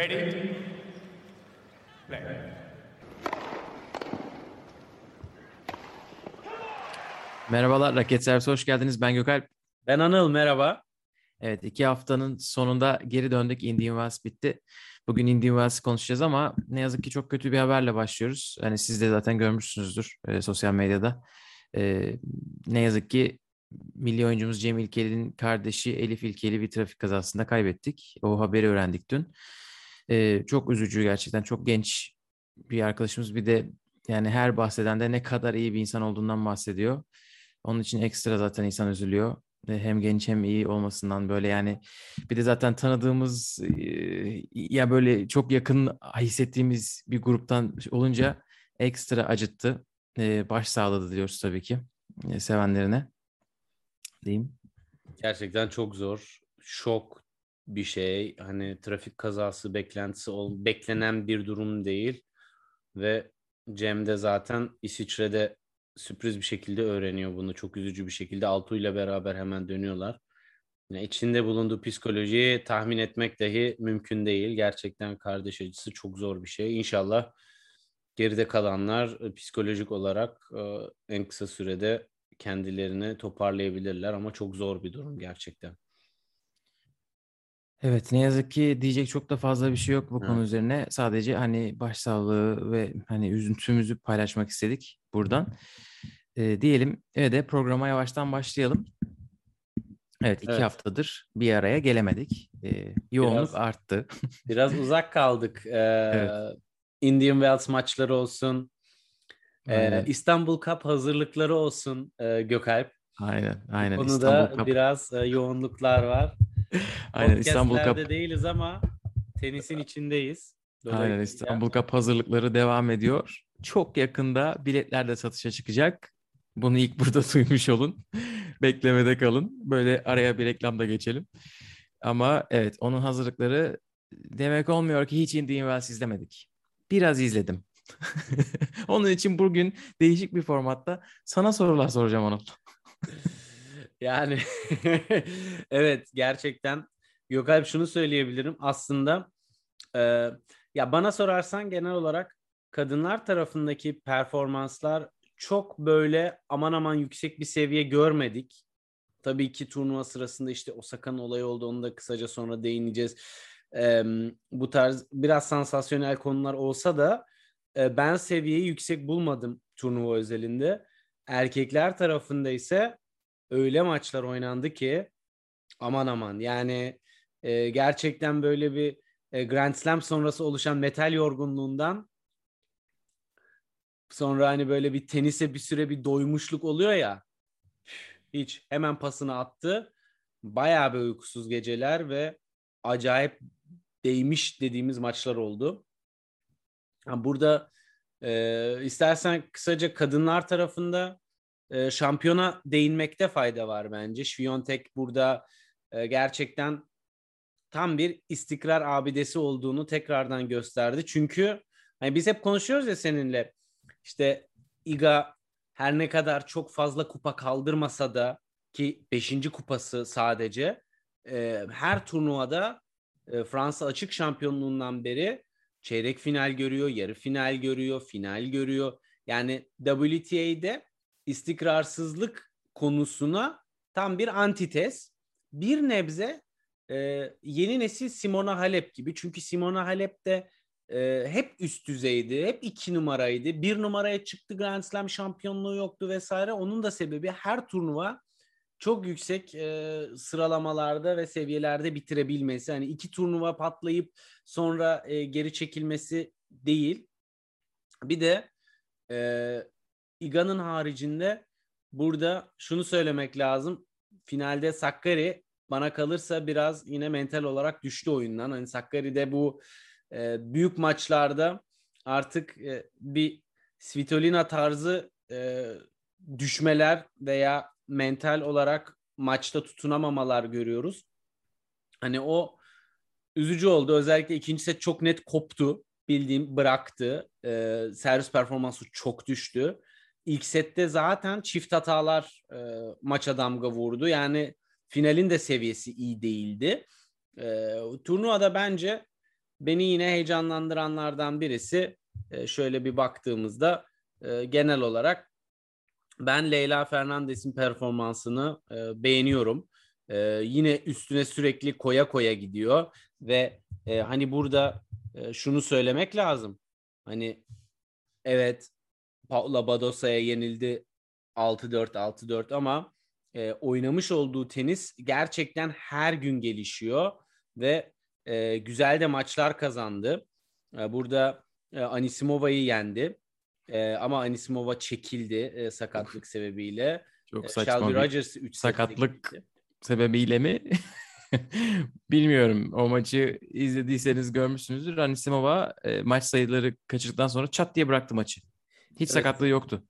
Ready? Play. Merhabalar, Raket Servisi hoş geldiniz. Ben Gökalp. Ben Anıl, merhaba. Evet, iki haftanın sonunda geri döndük. Indian Wells bitti. Bugün Indian Wells'i konuşacağız ama ne yazık ki çok kötü bir haberle başlıyoruz. Hani siz de zaten görmüşsünüzdür e, sosyal medyada. E, ne yazık ki milli oyuncumuz Cem İlkeli'nin kardeşi Elif İlkeli bir trafik kazasında kaybettik. O haberi öğrendik dün. E, çok üzücü gerçekten. Çok genç bir arkadaşımız. Bir de yani her bahseden de ne kadar iyi bir insan olduğundan bahsediyor. Onun için ekstra zaten insan üzülüyor. Hem genç hem iyi olmasından böyle yani bir de zaten tanıdığımız ya böyle çok yakın hissettiğimiz bir gruptan olunca ekstra acıttı. Baş sağladı diyoruz tabii ki sevenlerine. Diyeyim. Gerçekten çok zor. Şok bir şey. Hani trafik kazası beklentisi ol, beklenen bir durum değil. Ve Cem de zaten İsviçre'de sürpriz bir şekilde öğreniyor bunu. Çok üzücü bir şekilde Altu ile beraber hemen dönüyorlar. Yani içinde bulunduğu psikolojiyi tahmin etmek dahi mümkün değil. Gerçekten kardeş acısı çok zor bir şey. İnşallah geride kalanlar psikolojik olarak en kısa sürede kendilerini toparlayabilirler ama çok zor bir durum gerçekten. Evet ne yazık ki diyecek çok da fazla bir şey yok bu evet. konu üzerine. Sadece hani başsağlığı ve hani üzüntümüzü paylaşmak istedik buradan. E, diyelim evet de programa yavaştan başlayalım. Evet iki evet. haftadır bir araya gelemedik. E, yoğunluk biraz, arttı. biraz uzak kaldık. Ee, evet. Indian Wells maçları olsun. Ee, İstanbul Cup hazırlıkları olsun e, Gökalp. Aynen, aynen. Konuda Cup. biraz e, yoğunluklar var. aynen İstanbul Cup. değiliz ama tenisin içindeyiz. Aynen İstanbul Cup hazırlıkları devam ediyor. Çok yakında biletler de satışa çıkacak. Bunu ilk burada duymuş olun. Beklemede kalın. Böyle araya bir reklam da geçelim. Ama evet onun hazırlıkları demek olmuyor ki hiç Indian Wells izlemedik. Biraz izledim. Onun için bugün değişik bir formatta sana sorular soracağım Anıl. Yani evet gerçekten Gökalp şunu söyleyebilirim. Aslında e, ya bana sorarsan genel olarak kadınlar tarafındaki performanslar çok böyle aman aman yüksek bir seviye görmedik. Tabii ki turnuva sırasında işte Osaka'nın olayı oldu. Onu da kısaca sonra değineceğiz. Ee, bu tarz biraz sansasyonel konular olsa da e, ben seviyeyi yüksek bulmadım turnuva özelinde. Erkekler tarafında ise öyle maçlar oynandı ki aman aman yani e, gerçekten böyle bir e, Grand Slam sonrası oluşan metal yorgunluğundan sonra hani böyle bir tenise bir süre bir doymuşluk oluyor ya hiç hemen pasını attı. Bayağı bir uykusuz geceler ve acayip değmiş dediğimiz maçlar oldu. Burada e, istersen kısaca kadınlar tarafında e, şampiyona değinmekte fayda var bence. Şviyontek burada e, gerçekten tam bir istikrar abidesi olduğunu tekrardan gösterdi. Çünkü hani biz hep konuşuyoruz ya seninle işte Iga her ne kadar çok fazla kupa kaldırmasa da ki 5. kupası sadece e, her turnuvada e, Fransa açık şampiyonluğundan beri çeyrek final görüyor, yarı final görüyor, final görüyor. Yani WTA'de istikrarsızlık konusuna tam bir antites. Bir nebze e, yeni nesil Simona Halep gibi. Çünkü Simona Halep de e, hep üst düzeydi, hep iki numaraydı. Bir numaraya çıktı Grand Slam şampiyonluğu yoktu vesaire. Onun da sebebi her turnuva çok yüksek e, sıralamalarda ve seviyelerde bitirebilmesi. Hani iki turnuva patlayıp sonra e, geri çekilmesi değil. Bir de e, Iga'nın haricinde burada şunu söylemek lazım. Finalde Sakkari bana kalırsa biraz yine mental olarak düştü oyundan. Hani Sakkari'de bu e, büyük maçlarda artık e, bir Svitolina tarzı e, düşmeler veya mental olarak maçta tutunamamalar görüyoruz. Hani o üzücü oldu. Özellikle ikinci set çok net koptu. Bildiğim bıraktı. Ee, servis performansı çok düştü. İlk sette zaten çift hatalar e, maça damga vurdu. Yani finalin de seviyesi iyi değildi. E, turnuvada bence beni yine heyecanlandıranlardan birisi e, şöyle bir baktığımızda e, genel olarak ben Leyla Fernandez'in performansını e, beğeniyorum. E, yine üstüne sürekli koya koya gidiyor ve e, hani burada e, şunu söylemek lazım. Hani evet Paula Badosa'ya yenildi 6-4 6-4 ama e, oynamış olduğu tenis gerçekten her gün gelişiyor ve e, güzel de maçlar kazandı. E, burada e, Anisimova'yı yendi. E, ama Anisimova çekildi e, sakatlık sebebiyle. Çok E, saçma Shelby Rogers 3 sakatlık sebebiyle mi? Bilmiyorum. O maçı izlediyseniz görmüşsünüzdür. Anisimova e, maç sayıları kaçırdıktan sonra çat diye bıraktı maçı. Hiç Evet. sakatlığı yoktu.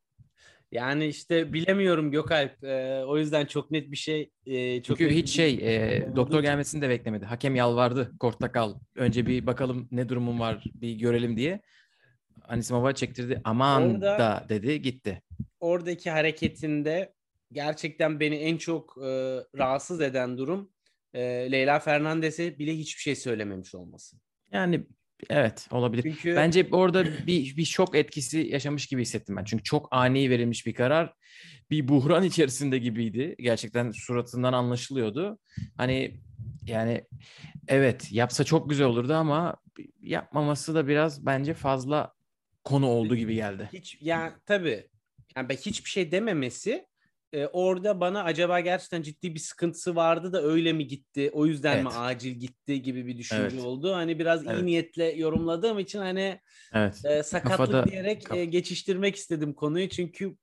Yani işte bilemiyorum Gökalp. E, o yüzden çok net bir şey. E, çok Çünkü hiç bir- şey e, olduğu doktor gelmesini de beklemedi. Hakem yalvardı. Kortta kal. Önce bir bakalım ne durumun var bir görelim diye. Anisimova çektirdi. Aman Orada- da dedi gitti. oradaki hareketinde gerçekten beni en çok e, rahatsız eden durum e, Leyla Fernandez'e bile hiçbir şey söylememiş olması. Yani evet olabilir. Çünkü Bence orada bir, bir şok etkisi yaşamış gibi hissettim ben. Çünkü çok ani verilmiş bir karar. Bir buhran içerisinde gibiydi. Gerçekten suratından anlaşılıyordu. Hani yani evet yapsa çok güzel olurdu ama yapmaması da biraz bence fazla konu olduğu gibi geldi. hiç yani tabii yani ben hiçbir şey dememesi e, orada bana acaba gerçekten ciddi bir sıkıntısı vardı da öyle mi gitti? O yüzden mi Evet. acil gitti gibi bir düşünce Evet. oldu. Hani biraz iyi Evet. niyetle yorumladığım için hani Evet. e, sakatlık Kafada- diyerek kaf- e, geçiştirmek istedim konuyu çünkü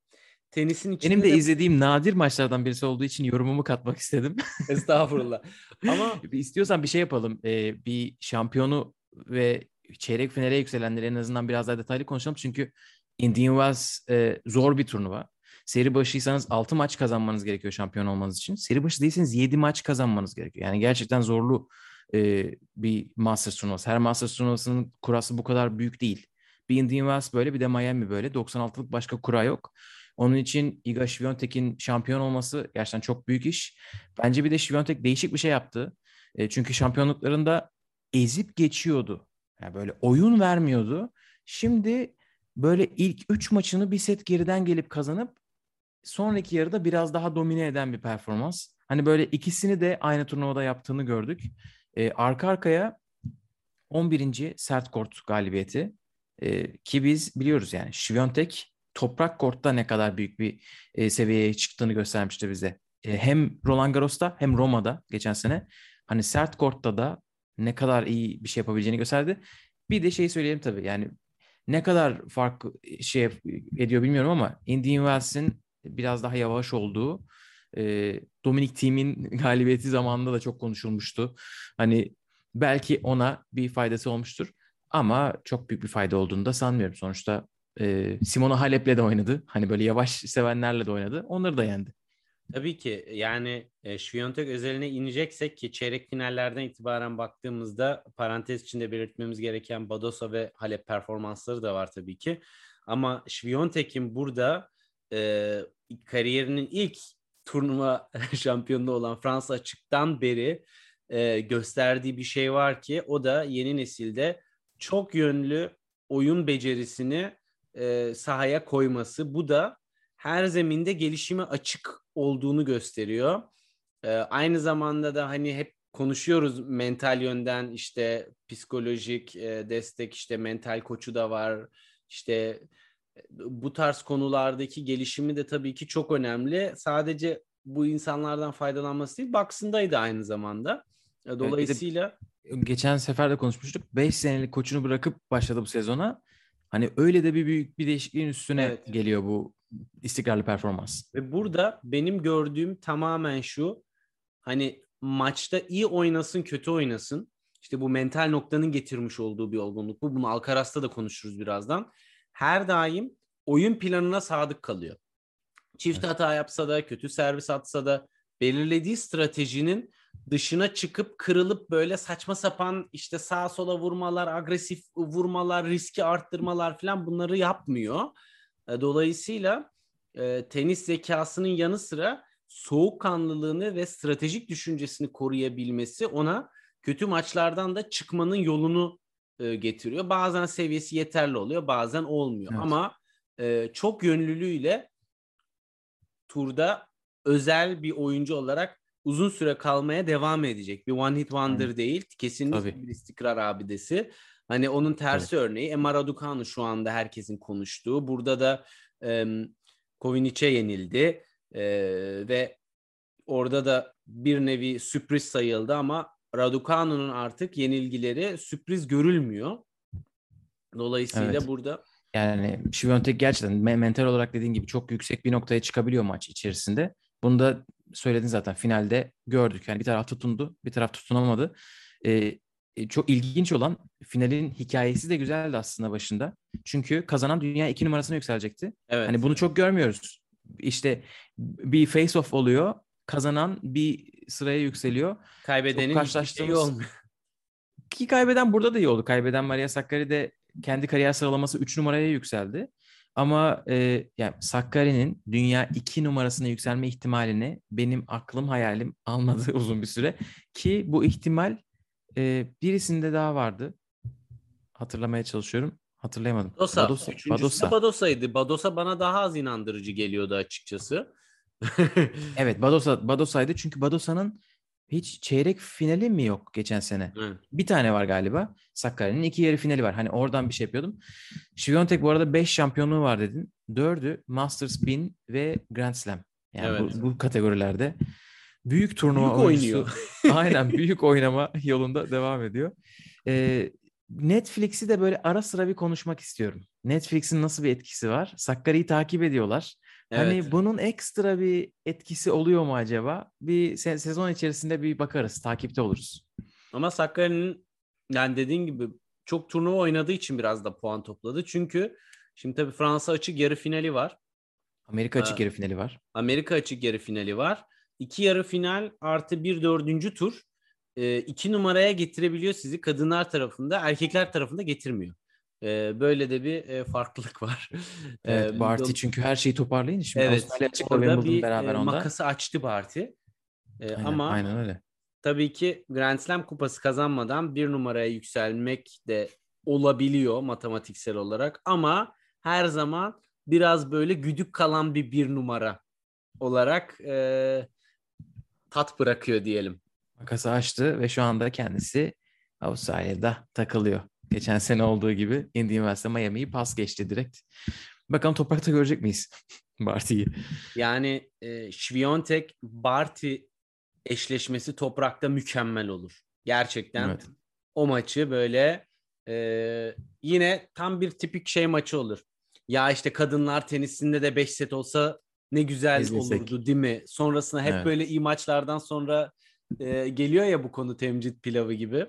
tenisin içinde Benim de de- izlediğim nadir maçlardan birisi olduğu için yorumumu katmak istedim. estağfurullah. Ama İstiyorsan bir şey yapalım. Ee, bir şampiyonu ve çeyrek finale yükselenleri en azından biraz daha detaylı konuşalım. Çünkü Indian Wells e, zor bir turnuva. Seri başıysanız 6 maç kazanmanız gerekiyor şampiyon olmanız için. Seri başı değilseniz 7 maç kazanmanız gerekiyor. Yani gerçekten zorlu e, bir Masters turnuvası. Her Masters turnuvasının kurası bu kadar büyük değil. Bir Indian Wells böyle bir de Miami böyle. 96'lık başka kura yok. Onun için Iga Świątek'in şampiyon olması gerçekten çok büyük iş. Bence bir de Świątek değişik bir şey yaptı. E, çünkü şampiyonluklarında ezip geçiyordu. Yani böyle oyun vermiyordu. Şimdi böyle ilk 3 maçını bir set geriden gelip kazanıp sonraki yarıda biraz daha domine eden bir performans. Hani böyle ikisini de aynı turnuvada yaptığını gördük. E, arka arkaya 11. sert kort galibiyeti. E, ki biz biliyoruz yani Świątek toprak kortta ne kadar büyük bir e, seviyeye çıktığını göstermişti bize. E, hem Roland Garros'ta hem Roma'da geçen sene hani sert kortta da ne kadar iyi bir şey yapabileceğini gösterdi. Bir de şey söyleyelim tabii yani ne kadar fark şey ediyor bilmiyorum ama Indian Wells'in biraz daha yavaş olduğu e, Dominic Thiem'in galibiyeti zamanında da çok konuşulmuştu. Hani belki ona bir faydası olmuştur ama çok büyük bir fayda olduğunu da sanmıyorum. Sonuçta e, Simona Halep'le de oynadı. Hani böyle yavaş sevenlerle de oynadı. Onları da yendi. Tabii ki yani e, Świątek özeline ineceksek ki çeyrek finallerden itibaren baktığımızda parantez içinde belirtmemiz gereken Badosa ve Halep performansları da var tabii ki. Ama Świątek'in burada e, kariyerinin ilk turnuva şampiyonluğu olan Fransa açıktan beri e, gösterdiği bir şey var ki o da yeni nesilde çok yönlü oyun becerisini e, sahaya koyması. Bu da her zeminde gelişime açık olduğunu gösteriyor. Ee, aynı zamanda da hani hep konuşuyoruz mental yönden işte psikolojik e, destek işte mental koçu da var. İşte e, bu tarz konulardaki gelişimi de tabii ki çok önemli. Sadece bu insanlardan faydalanması değil, Baksındaydı aynı zamanda. E, Dolayısıyla Geçen sefer de konuşmuştuk. 5 senelik koçunu bırakıp başladı bu sezona. Hani öyle de bir büyük bir değişikliğin üstüne Evet. geliyor bu istikrarlı performans. Ve burada benim gördüğüm tamamen şu. Hani maçta iyi oynasın, kötü oynasın. İşte bu mental noktanın getirmiş olduğu bir olgunluk bu. Bunu Alcaraz'ta da konuşuruz birazdan. Her daim oyun planına sadık kalıyor. Çift Evet. hata yapsa da, kötü servis atsa da belirlediği stratejinin dışına çıkıp kırılıp böyle saçma sapan işte sağa sola vurmalar, agresif vurmalar, riski arttırmalar falan bunları yapmıyor. E, Dolayısıyla e, tenis zekasının yanı sıra soğukkanlılığını ve stratejik düşüncesini koruyabilmesi ona kötü maçlardan da çıkmanın yolunu e, getiriyor. Bazen seviyesi yeterli oluyor, bazen olmuyor. Evet. Ama e, çok yönlülüğüyle turda özel bir oyuncu olarak uzun süre kalmaya devam edecek. Bir one hit wonder Aynen. değil. Kesinlikle Tabii. bir istikrar abidesi. Hani onun tersi örneği Emma Raducanu şu anda herkesin konuştuğu. Burada da e, Kovinic'e yenildi. E, ve orada da bir nevi sürpriz sayıldı ama Raducanu'nun artık yenilgileri sürpriz görülmüyor. Dolayısıyla Evet. burada Yani Şiviyontek gerçekten me- mental olarak dediğin gibi çok yüksek bir noktaya çıkabiliyor maç içerisinde. Bunu da söyledin zaten finalde gördük. Yani bir taraf tutundu, bir taraf tutunamadı. Ee, e, çok ilginç olan finalin hikayesi de güzeldi aslında başında. Çünkü kazanan dünya iki numarasına yükselecekti. evet. Hani bunu çok görmüyoruz. İşte bir face off oluyor. Kazanan bir sıraya yükseliyor. kaybedenin çok karşılaştığımız- olmuyor. Ki kaybeden burada da iyi oldu. Kaybeden Maria Sakkari de kendi kariyer sıralaması 3 numaraya yükseldi. Ama e, yani Sakkari'nin dünya 2 numarasına yükselme ihtimalini benim aklım hayalim almadı uzun bir süre. Ki bu ihtimal e, birisinde daha vardı. Hatırlamaya çalışıyorum. Hatırlayamadım. Badosa. Badosa. Badosa. Badosa'ydı. Badosa bana daha az inandırıcı geliyordu açıkçası. Evet Badosa, Badosa'ydı çünkü Badosa'nın hiç çeyrek finali mi yok geçen sene? Evet. Bir tane var galiba. Sakkari'nin iki yarı finali var. Hani oradan bir şey yapıyordum. Şiviyontek bu arada 5 şampiyonluğu var dedin. Dördü Masters 1000 ve Grand Slam. Yani Evet. bu, bu kategorilerde. Büyük turnuva Büyük oyuncusu. oynuyor. Aynen büyük oynama yolunda devam ediyor. Ee, Netflix'i de böyle ara sıra bir konuşmak istiyorum. Netflix'in nasıl bir etkisi var? Sakkari'yi takip ediyorlar. Evet. Hani bunun ekstra bir etkisi oluyor mu acaba? Bir se- sezon içerisinde bir bakarız, takipte oluruz. Ama Sakkari'nin yani dediğin gibi çok turnuva oynadığı için biraz da puan topladı. Çünkü şimdi tabii Fransa açık yarı finali var. Amerika açık Ha. yarı finali var. Amerika açık yarı finali var. İki yarı final artı bir dördüncü tur. e, iki numaraya getirebiliyor sizi kadınlar tarafında, erkekler tarafında getirmiyor. E, böyle de bir e, farklılık var. Evet, Barty çünkü her şeyi toparlayın. Şimdi Evet, Avustralya orada bir beraber onda. makası açtı Barty. E, Aynen, ama aynen öyle. tabii ki Grand Slam kupası kazanmadan bir numaraya yükselmek de olabiliyor matematiksel olarak ama her zaman biraz böyle güdük kalan bir bir numara olarak e, tat bırakıyor diyelim. Makası açtı ve şu anda kendisi Avustralya'da takılıyor. Geçen sene olduğu gibi Indian Wells'te Miami'yi pas geçti direkt. Bakalım toprakta görecek miyiz Barty'yi? Yani e, Świątek Barty eşleşmesi toprakta mükemmel olur. Gerçekten Evet. o maçı böyle e, yine tam bir tipik şey maçı olur. Ya işte kadınlar tenisinde de 5 set olsa ne güzel İzlesek. olurdu değil mi? Sonrasında hep Evet. böyle iyi maçlardan sonra e, geliyor ya bu konu temcit pilavı gibi.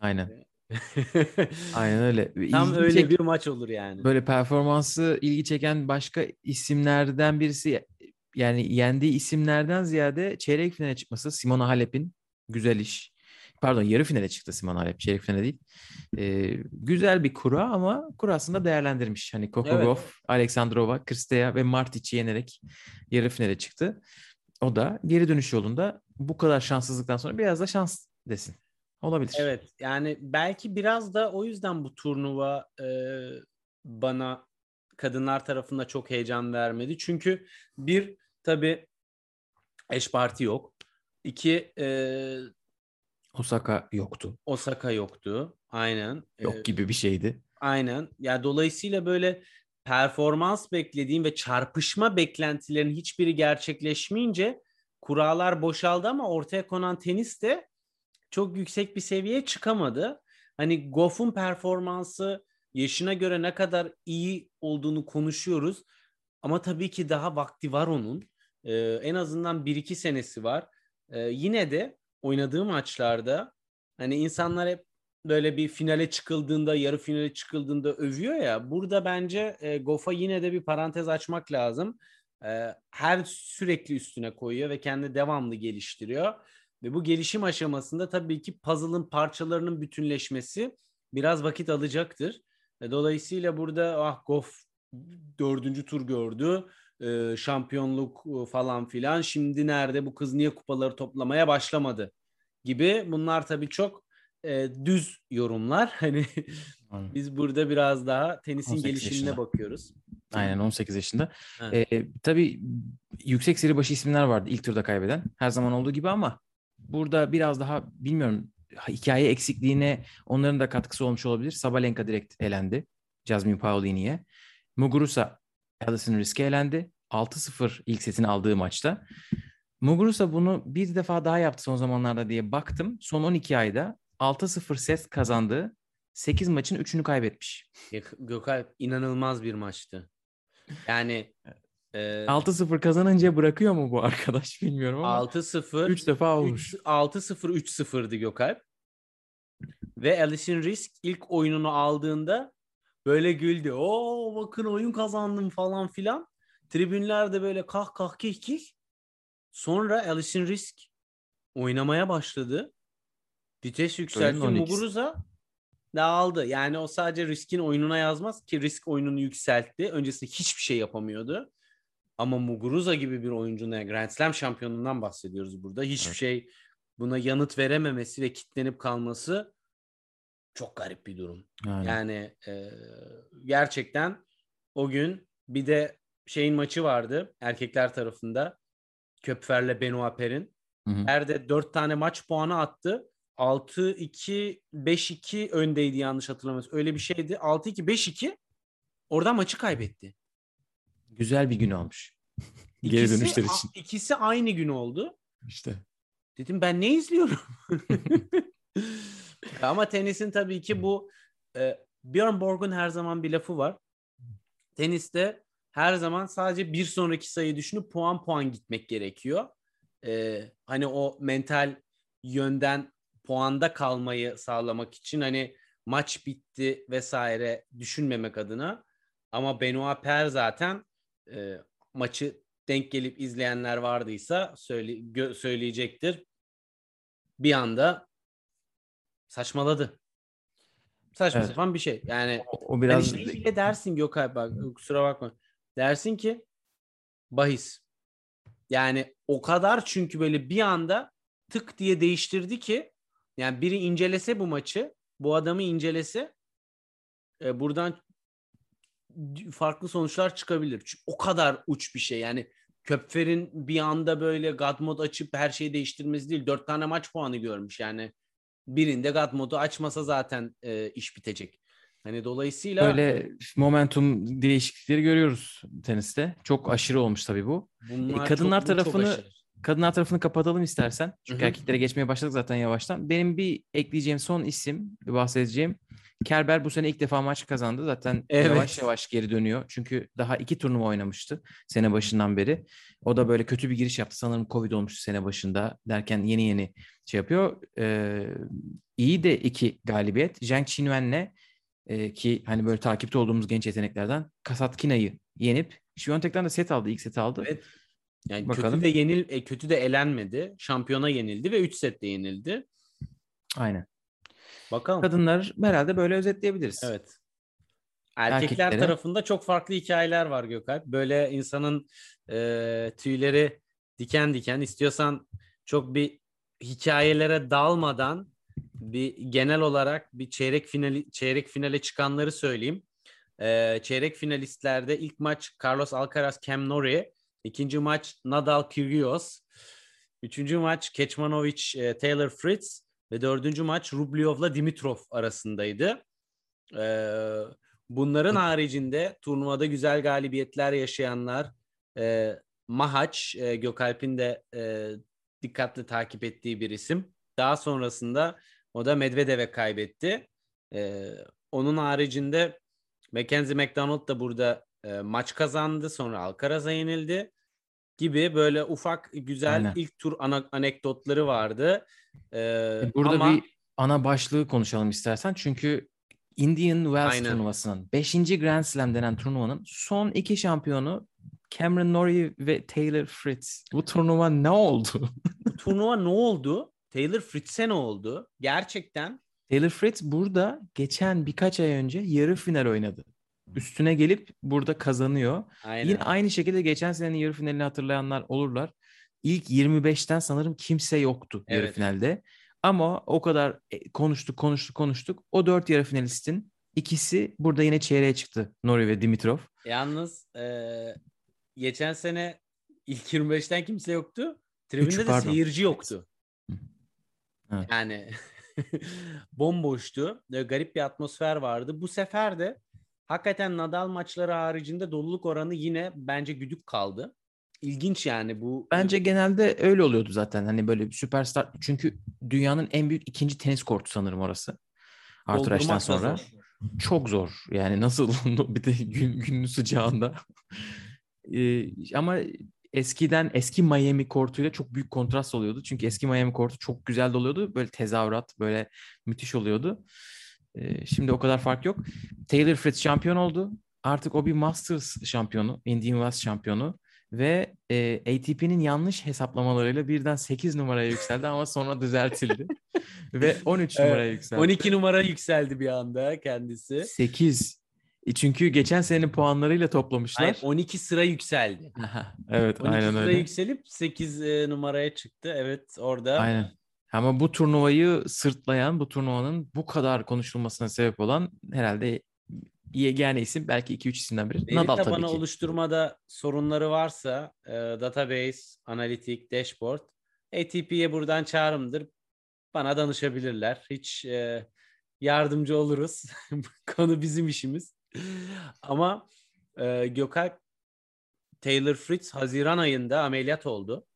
Aynen. Aynen öyle. Tam İlgi öyle çek- bir maç olur yani. böyle performansı ilgi çeken başka isimlerden birisi yani yendiği isimlerden ziyade çeyrek finale çıkması Simona Halep'in güzel iş. Pardon yarı finale çıktı Simona Halep. Çeyrek finale değil. Ee, güzel bir kura ama kurasında değerlendirmiş. Hani Kokogov, Aleksandrova, Kristea ve Martic'i yenerek yarı finale çıktı. O da geri dönüş yolunda bu kadar şanssızlıktan sonra biraz da şans desin. Olabilir. Evet yani belki biraz da o yüzden bu turnuva e, bana kadınlar tarafında çok heyecan vermedi. Çünkü bir tabii eş parti yok. İki e, Osaka yoktu. Osaka yoktu. Aynen. E, Yok gibi bir şeydi. Aynen. Yani dolayısıyla böyle performans beklediğim ve çarpışma beklentilerin hiçbiri gerçekleşmeyince kurallar boşaldı ama ortaya konan tenis de çok yüksek bir seviyeye çıkamadı. Hani Goff'un performansı yaşına göre ne kadar iyi olduğunu konuşuyoruz. Ama tabii ki daha vakti var onun. Ee, en azından 1-2 senesi var. Ee, yine de oynadığı maçlarda hani insanlar hep böyle bir finale çıkıldığında, yarı finale çıkıldığında övüyor ya. Burada bence e, Goff'a yine de bir parantez açmak lazım. E, her sürekli üstüne koyuyor ve kendi devamlı geliştiriyor. Ve bu gelişim aşamasında tabii ki puzzle'ın parçalarının bütünleşmesi biraz vakit alacaktır. E, dolayısıyla burada ah Goff dördüncü tur gördü. E, şampiyonluk e, falan filan. Şimdi nerede bu kız niye kupaları toplamaya başlamadı gibi. Bunlar tabii çok e, düz yorumlar. Hani Aynen. biz burada biraz daha tenisin 18 gelişimine yaşında. bakıyoruz. Aynen 18 yaşında. Evet. Ee, tabii yüksek seri başı isimler vardı ilk turda kaybeden. Her zaman olduğu gibi ama burada biraz daha bilmiyorum hikaye eksikliğine onların da katkısı olmuş olabilir. Sabalenka direkt elendi. Jasmine Paolini'ye. Muguruza Alison Risk'e elendi. 6-0 ilk setini aldığı maçta. Muguruza bunu bir defa daha yaptı son zamanlarda diye baktım. Son 12 ayda 6-0 set kazandığı 8 maçın 3'ünü kaybetmiş. Gök- Gökalp inanılmaz bir maçtı. Yani e, 6-0 kazanınca bırakıyor mu bu arkadaş bilmiyorum ama 6-0 3 defa olmuş. 6-0 3-0'dı Gökalp. Ve Alison Risk ilk oyununu aldığında böyle güldü. Oo bakın oyun kazandım falan filan. Tribünler de böyle kah kah kih kih. Sonra Alison Risk oynamaya başladı. Vites yükseltti. Oyunun 12'si. Muguruza dağıldı. Yani o sadece Risk'in oyununa yazmaz ki Risk oyununu yükseltti. Öncesinde hiçbir şey yapamıyordu. Ama Muguruza gibi bir oyuncunun yani Grand Slam şampiyonundan bahsediyoruz burada. Hiçbir Evet. şey buna yanıt verememesi ve kitlenip kalması çok garip bir durum. Yani, Yani e, gerçekten o gün bir de şeyin maçı vardı erkekler tarafında. Köpfer'le Benoit hı. Erde 4 tane maç puanı attı. 6-2, 5-2 öndeydi yanlış hatırlamıyorsam. Öyle bir şeydi. 6-2, 5-2 oradan maçı kaybetti. Güzel bir gün olmuş. Geri İkisi- dönüşler için. İkisi aynı gün oldu. İşte. Dedim ben ne izliyorum? Ama tenisin tabii ki bu e, Björn Borg'un her zaman bir lafı var. Teniste her zaman sadece bir sonraki sayı düşünüp puan puan gitmek gerekiyor. E, hani o mental yönden puanda kalmayı sağlamak için hani maç bitti vesaire düşünmemek adına. Ama Benoit Paire zaten e, maçı denk gelip izleyenler vardıysa söyle, gö- söyleyecektir. Bir anda saçmaladı. Saçma Evet. sapan bir şey. Yani O, o biraz biraz bile dersin Gökay bak kusura bakma. Dersin ki bahis. Yani o kadar çünkü böyle bir anda tık diye değiştirdi ki yani biri incelese bu maçı, bu adamı incelese e, buradan farklı sonuçlar çıkabilir. Çünkü o kadar uç bir şey. Yani Köpfer'in bir anda böyle God Mode açıp her şeyi değiştirmesi değil. Dört tane maç puanı görmüş yani. Birinde God Mode'u açmasa zaten e, iş bitecek. Hani dolayısıyla böyle momentum değişiklikleri görüyoruz teniste. Çok aşırı olmuş tabii bu. bunlar E, kadınlar çok- bu çok tarafını- aşırı. Kadınlar tarafını kapatalım istersen. Çünkü Hı hı. erkeklere geçmeye başladık zaten yavaştan. Benim bir ekleyeceğim son isim, bahsedeceğim. Kerber bu sene ilk defa maç kazandı. Zaten Evet. yavaş yavaş geri dönüyor. Çünkü daha iki turnuva oynamıştı sene başından beri. O da böyle kötü bir giriş yaptı. Sanırım Covid olmuştu sene başında derken yeni yeni şey yapıyor. Ee, iyi de iki galibiyet. Zhang Qinwen'le e, ki hani böyle takipte olduğumuz genç yeteneklerden Kasatkina'yı yenip Şiyontek'ten de set aldı. ilk seti aldı. Evet. Yani Bakalım. kötü de yenil e, kötü de elenmedi. Şampiyona yenildi ve 3 sette yenildi. Aynen. Bakalım. Kadınlar herhalde böyle özetleyebiliriz. Evet. Erkekler Erkeklere- tarafında çok farklı hikayeler var Gökalp. Böyle insanın e, tüyleri diken diken. İstiyorsan çok bir hikayelere dalmadan bir genel olarak bir çeyrek finali çeyrek finale çıkanları söyleyeyim. E, çeyrek finalistlerde ilk maç Carlos Alcaraz Cam Norrie, ikinci maç Nadal Kyrgios, üçüncü maç Kecmanovic e, Taylor Fritz ve dördüncü maç Rublev'la Dimitrov arasındaydı. Ee, bunların haricinde turnuvada güzel galibiyetler yaşayanlar e, Mahaç, e, Gökalp'in de e, dikkatle takip ettiği bir isim. Daha sonrasında o da Medvedev'e kaybetti. E, onun haricinde Mackenzie McDonald da burada e, maç kazandı. Sonra Alcaraz'a yenildi gibi böyle ufak güzel Aynen. ilk tur ana- anekdotları vardı. E, E, Burada ama bir ana başlığı konuşalım istersen. Çünkü Indian Wells Aynen. turnuvasının 5. Grand Slam denen turnuvanın son iki şampiyonu Cameron Norrie ve Taylor Fritz. Bu turnuva ne oldu? bu turnuva ne oldu? Taylor Fritz'e ne oldu? Gerçekten Taylor Fritz burada geçen birkaç ay önce yarı final oynadı. Üstüne gelip burada kazanıyor. aynen. Yine aynı şekilde geçen senenin yarı finalini hatırlayanlar olurlar. İlk 25'ten sanırım kimse yoktu yarı Evet. finalde. Ama o kadar e, konuştuk konuştuk konuştuk. O dört yarı finalistin ikisi burada yine çeyreğe çıktı. Nori ve Dimitrov. Yalnız e, geçen sene ilk 25'ten kimse yoktu. Tribünde de pardon. seyirci yoktu. Evet. Yani bomboştu. Böyle garip bir atmosfer vardı. Bu sefer de hakikaten Nadal maçları haricinde doluluk oranı yine bence güdük kaldı. İlginç yani bu. Bence genelde öyle oluyordu zaten. Hani böyle bir süperstar. Çünkü dünyanın en büyük ikinci tenis kortu sanırım orası. Arthur Ashe'den sonra. zor. Çok zor. Yani nasıl bir de gün, günün sıcağında. Ee, ama eskiden eski Miami kortuyla çok büyük kontrast oluyordu. Çünkü eski Miami kortu çok güzel doluyordu. Böyle tezahürat böyle müthiş oluyordu. Ee, şimdi o kadar fark yok. Taylor Fritz şampiyon oldu. Artık o bir Masters şampiyonu, Indian Wells şampiyonu ve e, ATP'nin yanlış hesaplamalarıyla birden 8 numaraya yükseldi ama sonra düzeltildi. ve 13 Evet, numaraya yükseldi. 12 numara yükseldi bir anda kendisi. 8. E, Çünkü geçen senenin puanlarıyla toplamışlar. Hayır 12 sıra yükseldi. Aha, evet 12 aynen sıra öyle. yükselip 8 numaraya çıktı. Evet orada. Aynen. Ama bu turnuvayı sırtlayan, bu turnuvanın bu kadar konuşulmasına sebep olan herhalde yegane isim belki 2-3 isimden biri. Veri Nadal tabii ki. oluşturmada sorunları varsa e, database, analitik, dashboard ATP'ye buradan çağrımdır. Bana danışabilirler. Hiç e, yardımcı oluruz. Konu bizim işimiz. Ama e, Gökalp Taylor Fritz Haziran ayında ameliyat oldu.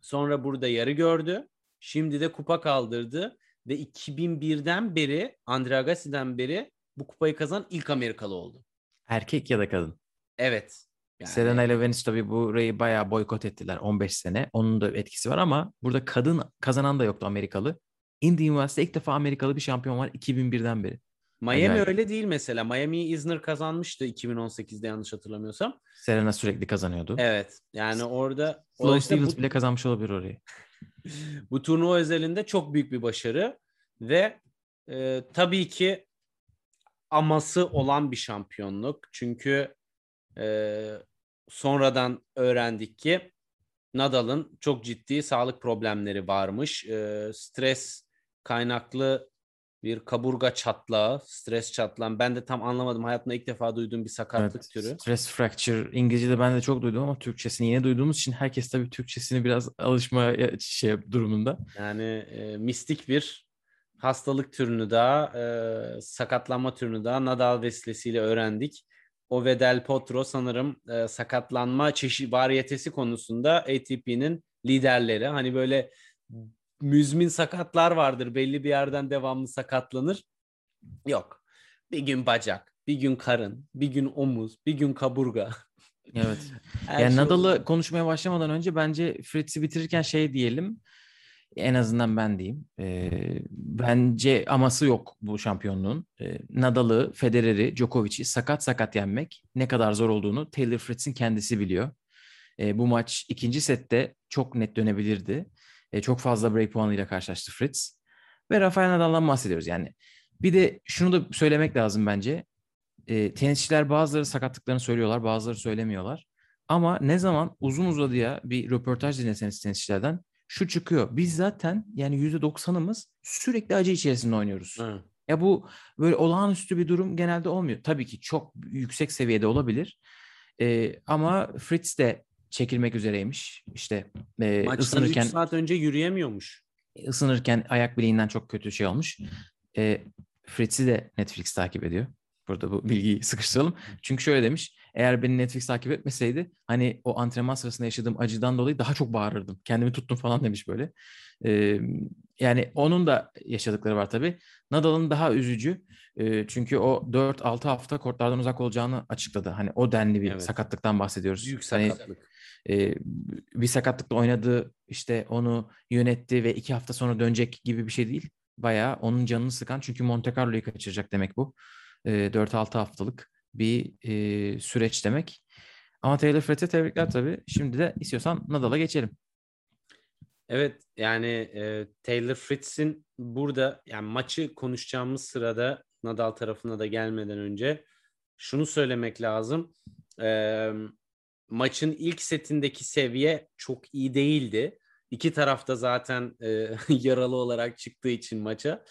Sonra burada yarı gördü. Şimdi de kupa kaldırdı ve 2001'den beri Andre Agassi'den beri bu kupayı kazanan ilk Amerikalı oldu. Erkek ya da kadın. Evet. Yani Serena ile Venus tabii burayı bayağı boykot ettiler 15 sene. Onun da etkisi var ama burada kadın kazanan da yoktu Amerikalı. Indian Wells'te ilk defa Amerikalı bir şampiyon var 2001'den beri. Miami Acayip. öyle değil mesela. Miami Isner kazanmıştı 2018'de yanlış hatırlamıyorsam. Serena sürekli kazanıyordu. Evet. Yani orada dolayısıyla Stevens bu, bile kazanmış olabilir orayı. bu turnuva özelinde çok büyük bir başarı ve e, tabii ki aması olan bir şampiyonluk. Çünkü e, sonradan öğrendik ki Nadal'ın çok ciddi sağlık problemleri varmış. E, stres kaynaklı bir kaburga çatlağı, stres çatlağı. Ben de tam anlamadım. Hayatımda ilk defa duyduğum bir sakatlık Evet, türü. Stress fracture. İngilizce'de ben de çok duydum ama Türkçesini yine duyduğumuz için herkes tabii Türkçesini biraz alışma şey durumunda. Yani e, mistik bir hastalık türünü daha, e, sakatlanma türünü daha Nadal vesilesiyle öğrendik. O ve Del Potro sanırım e, sakatlanma çeşit variyetesi konusunda ATP'nin liderleri. Hani böyle müzmin sakatlar vardır. Belli bir yerden devamlı sakatlanır. Yok. Bir gün bacak, bir gün karın, bir gün omuz, bir gün kaburga. Evet. Her yani şey Nadal'ı konuşmaya başlamadan önce bence Fritz'i bitirirken şey diyelim. En azından ben diyeyim. Ee, bence aması yok bu şampiyonluğun. Ee, Nadal'ı, Federer'i, Djokovic'i sakat sakat yenmek ne kadar zor olduğunu Taylor Fritz'in kendisi biliyor. Ee, bu maç ikinci sette çok net dönebilirdi. Ee, çok fazla break puanıyla karşılaştı Fritz. Ve Rafael Nadal'dan bahsediyoruz yani. Bir de şunu da söylemek lazım bence. Ee, tenisçiler bazıları sakatlıklarını söylüyorlar, bazıları söylemiyorlar. Ama ne zaman uzun uzadıya bir röportaj dinleseniz tenisçilerden şu çıkıyor. Biz zaten yani %90'ımız sürekli acı içerisinde oynuyoruz. Hı. Ya bu böyle olağanüstü bir durum genelde olmuyor. Tabii ki çok yüksek seviyede olabilir. Ee, ama Fritz de çekilmek üzereymiş. İşte e, Maçtan 3 ısınırken saat önce yürüyemiyormuş. ısınırken ayak bileğinden çok kötü şey olmuş. E, Fritz'i de Netflix takip ediyor. Burada bu bilgiyi sıkıştıralım. Çünkü şöyle demiş. Eğer beni Netflix takip etmeseydi hani o antrenman sırasında yaşadığım acıdan dolayı daha çok bağırırdım. Kendimi tuttum falan demiş böyle. E, yani onun da yaşadıkları var tabii. Nadal'ın daha üzücü. E, çünkü o 4-6 hafta kortlardan uzak olacağını açıkladı. Hani o denli bir Evet. sakatlıktan bahsediyoruz. Büyük Hani, sakatlık. e, bir sakatlıkla oynadı işte onu yönetti ve iki hafta sonra dönecek gibi bir şey değil. Bayağı onun canını sıkan çünkü Monte Carlo'yu kaçıracak demek bu. E, 4-6 haftalık bir e, süreç demek. Ama Taylor Fritz'e tebrikler tabii. Şimdi de istiyorsan Nadal'a geçelim. Evet yani e, Taylor Fritz'in burada yani maçı konuşacağımız sırada Nadal tarafına da gelmeden önce şunu söylemek lazım. E, maçın ilk setindeki seviye çok iyi değildi. İki tarafta zaten e, yaralı olarak çıktığı için maça.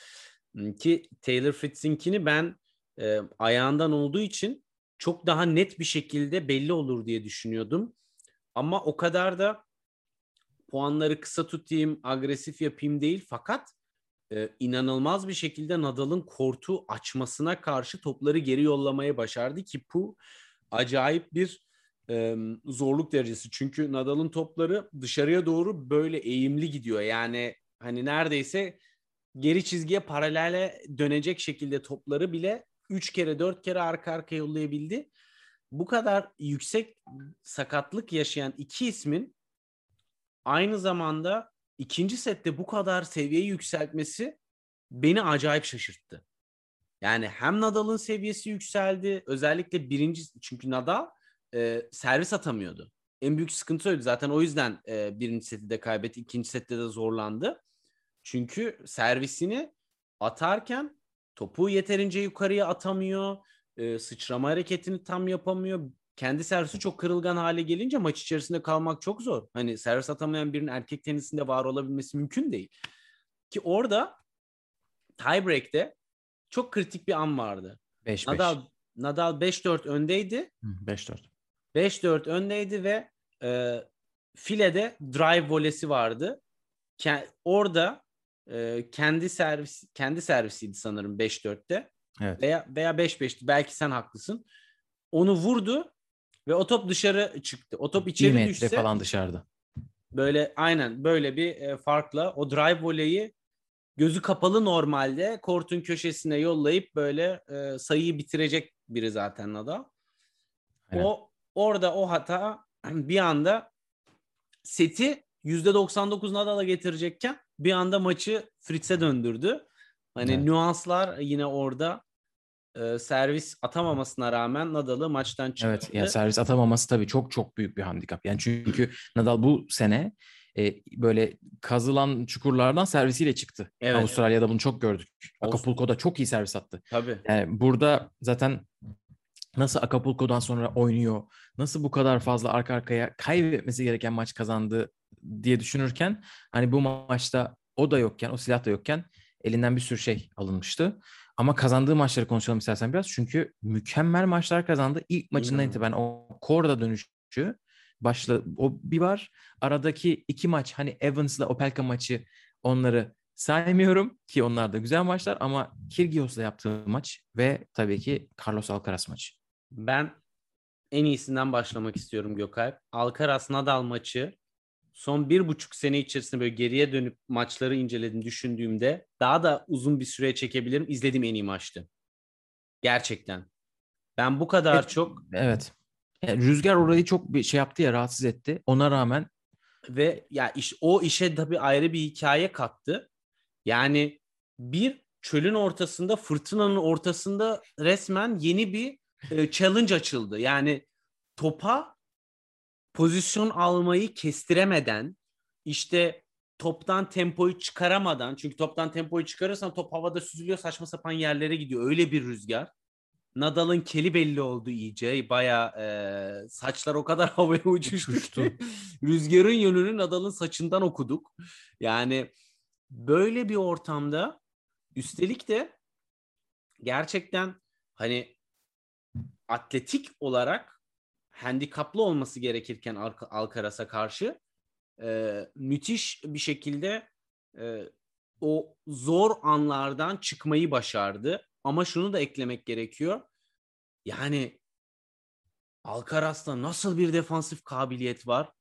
Ki Taylor Fritz'inkini ben e, ayağından olduğu için çok daha net bir şekilde belli olur diye düşünüyordum. Ama o kadar da puanları kısa tutayım, agresif yapayım değil. Fakat e, inanılmaz bir şekilde Nadal'ın kortu açmasına karşı topları geri yollamaya başardı ki bu acayip bir e, zorluk derecesi. Çünkü Nadal'ın topları dışarıya doğru böyle eğimli gidiyor. Yani hani neredeyse geri çizgiye paralele dönecek şekilde topları bile 3 kere 4 kere arka arka yollayabildi. Bu kadar yüksek sakatlık yaşayan iki ismin aynı zamanda ikinci sette bu kadar seviyeyi yükseltmesi beni acayip şaşırttı. Yani hem Nadal'ın seviyesi yükseldi özellikle birinci çünkü Nadal e, servis atamıyordu. En büyük sıkıntı oydu zaten o yüzden e, birinci seti de kaybetti ikinci sette de zorlandı. Çünkü servisini atarken topu yeterince yukarıya atamıyor. E, sıçrama hareketini tam yapamıyor. Kendi servisi çok kırılgan hale gelince maç içerisinde kalmak çok zor. Hani servis atamayan birinin erkek tenisinde var olabilmesi mümkün değil. Ki orada tiebreak'te çok kritik bir an vardı. 5-5. Nadal Nadal 5-4 öndeydi. 5-4. 5-4 öndeydi ve e, filede drive volesi vardı. Ke- orada e, kendi servis kendi servisiydi sanırım 5-4'te. Evet. Veya veya 5-5'ti. Belki sen haklısın. Onu vurdu ve o top dışarı çıktı. O top içeri metre düşse falan dışarıda. böyle aynen böyle bir e, farkla o drive voleyi gözü kapalı normalde kortun köşesine yollayıp böyle e, sayıyı bitirecek biri zaten Nadal. Aynen. O orada o hata bir anda seti %99 Nadal'a getirecekken bir anda maçı Fritz'e döndürdü. Hani Evet. nüanslar yine orada e, servis atamamasına rağmen Nadal'ı maçtan çıkardı. Evet yani servis atamaması tabii çok çok büyük bir handikap. Yani çünkü Nadal bu sene e, böyle kazılan çukurlardan servisiyle çıktı. Evet. Avustralya'da bunu çok gördük. Acapulco'da çok iyi servis attı. Tabii. Yani burada zaten nasıl Acapulco'dan sonra oynuyor, nasıl bu kadar fazla arka arkaya kaybetmesi gereken maç kazandı diye düşünürken hani bu maçta o da yokken, o silah da yokken elinden bir sürü şey alınmıştı. Ama kazandığı maçları konuşalım istersen biraz. Çünkü mükemmel maçlar kazandı. İlk maçından İnanılmaz. itibaren o korda dönüşü başla o bir var. Aradaki iki maç hani Evans'la Opelka maçı onları saymıyorum ki onlar da güzel maçlar ama Kyrgios'la yaptığı maç ve tabii ki Carlos Alcaraz maçı. Ben en iyisinden başlamak istiyorum Gökalp. Alcaraz Nadal maçı son bir buçuk sene içerisinde böyle geriye dönüp maçları inceledim düşündüğümde daha da uzun bir süreye çekebilirim. İzlediğim en iyi maçtı. Gerçekten. Ben bu kadar Evet. çok Evet. Yani rüzgar orayı çok bir şey yaptı ya rahatsız etti. Ona rağmen ve ya iş o işe tabii ayrı bir hikaye kattı. Yani bir çölün ortasında, fırtınanın ortasında resmen yeni bir e, challenge açıldı. Yani topa pozisyon almayı kestiremeden, işte toptan tempoyu çıkaramadan, çünkü toptan tempoyu çıkarırsan top havada süzülüyor, saçma sapan yerlere gidiyor. Öyle bir rüzgar. Nadal'ın keli belli oldu iyice. Baya saçlar o kadar havaya. Uçuştu. ki Rüzgarın yönünü Nadal'ın saçından okuduk. Yani böyle bir ortamda üstelik de gerçekten hani atletik olarak handikaplı olması gerekirken Alca- Alcaraz'a karşı e, müthiş bir şekilde e, o zor anlardan çıkmayı başardı. Ama şunu da eklemek gerekiyor. Yani Alcaraz'da nasıl bir defansif kabiliyet var?